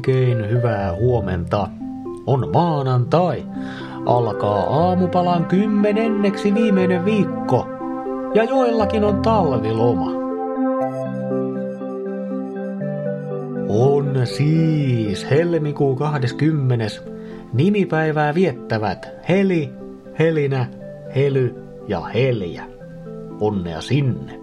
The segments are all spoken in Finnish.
Oikein hyvää huomenta. On maanantai. Alkaa aamupalan kymmenenneksi viimeinen viikko. Ja joillakin on talviloma. On siis helmikuu 20. Nimipäivää viettävät Heli, Helinä, Hely ja Heliä. Onnea sinne.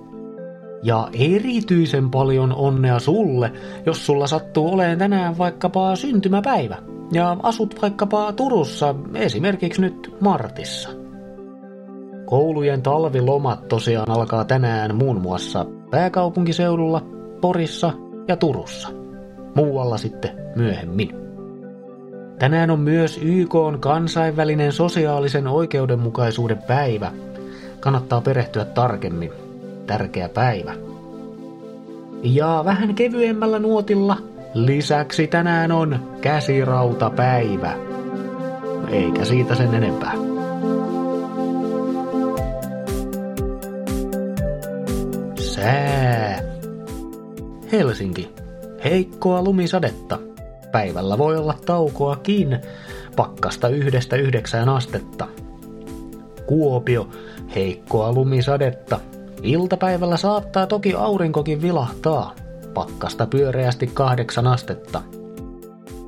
Ja erityisen paljon onnea sulle, jos sulla sattuu olemaan tänään vaikkapa syntymäpäivä ja asut vaikkapa Turussa, esimerkiksi nyt Martissa. Koulujen talvilomat tosiaan alkaa tänään muun muassa pääkaupunkiseudulla, Porissa ja Turussa. Muualla sitten myöhemmin. Tänään on myös YK on kansainvälinen sosiaalisen oikeudenmukaisuuden päivä. Kannattaa perehtyä tarkemmin tärkeä päivä. Ja vähän kevyemmällä nuotilla lisäksi tänään on käsirautapäivä. Eikä siitä sen enempää. Sää. Helsinki. Heikkoa lumisadetta. Päivällä voi olla taukoakin. Pakkasta yhdestä yhdeksään astetta. Kuopio. Heikkoa lumisadetta. Iltapäivällä saattaa toki aurinkokin vilahtaa. Pakkasta pyöreästi kahdeksan astetta.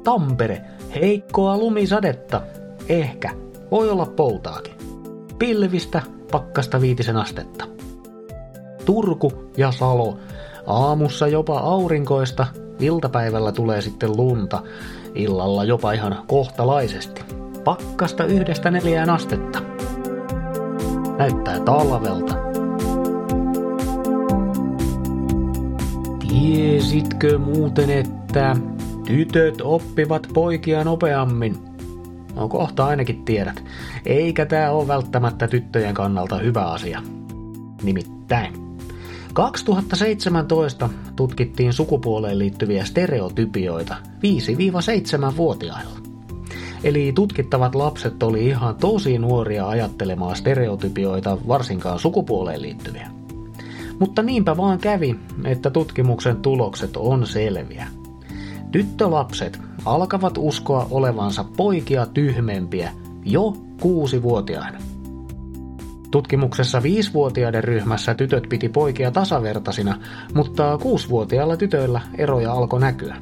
Tampere, heikkoa lumisadetta. Ehkä. Voi olla poutaakin. Pilvistä, pakkasta viitisen astetta. Turku ja Salo. Aamussa jopa aurinkoista, iltapäivällä tulee sitten lunta. Illalla jopa ihan kohtalaisesti. Pakkasta yhdestä neljään astetta. Näyttää talvelta. Tiesitkö muuten, että tytöt oppivat poikia nopeammin? No kohta ainakin tiedät. Eikä tämä ole välttämättä tyttöjen kannalta hyvä asia. Nimittäin. 2017 tutkittiin sukupuoleen liittyviä stereotypioita 5-7-vuotiailla. Eli tutkittavat lapset oli ihan tosi nuoria ajattelemaan stereotypioita, varsinkaan sukupuoleen liittyviä. Mutta niinpä vaan kävi, että tutkimuksen tulokset on selviä. Tyttölapset alkavat uskoa olevansa poikia tyhmempiä jo kuusivuotiaana. Tutkimuksessa viisivuotiaiden ryhmässä tytöt piti poikia tasavertaisina, mutta kuusivuotiailla tytöillä eroja alkoi näkyä.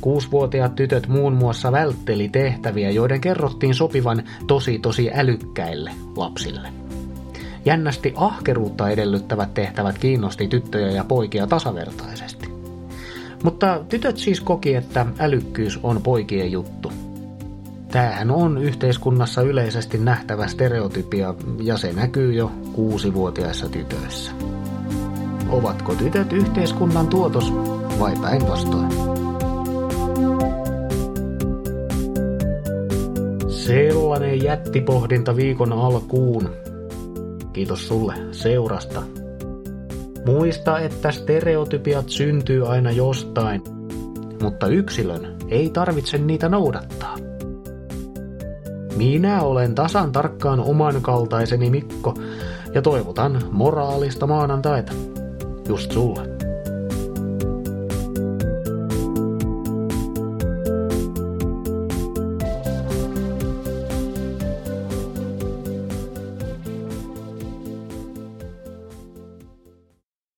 Kuusivuotiaat tytöt muun muassa vältteli tehtäviä, joiden kerrottiin sopivan tosi tosi älykkäille lapsille. Jännästi ahkeruutta edellyttävät tehtävät kiinnosti tyttöjä ja poikia tasavertaisesti. Mutta tytöt siis koki, että älykkyys on poikien juttu. Tämähän on yhteiskunnassa yleisesti nähtävä stereotypia ja se näkyy jo kuusivuotiaissa tytöissä. Ovatko tytöt yhteiskunnan tuotos vai päinvastoin? Sellainen jättipohdinta viikon alkuun. Kiitos sulle seurasta. Muista, että stereotypiat syntyy aina jostain, mutta yksilön ei tarvitse niitä noudattaa. Minä olen tasan tarkkaan oman kaltaiseni Mikko ja toivotan moraalista maanantaita. Just sulle.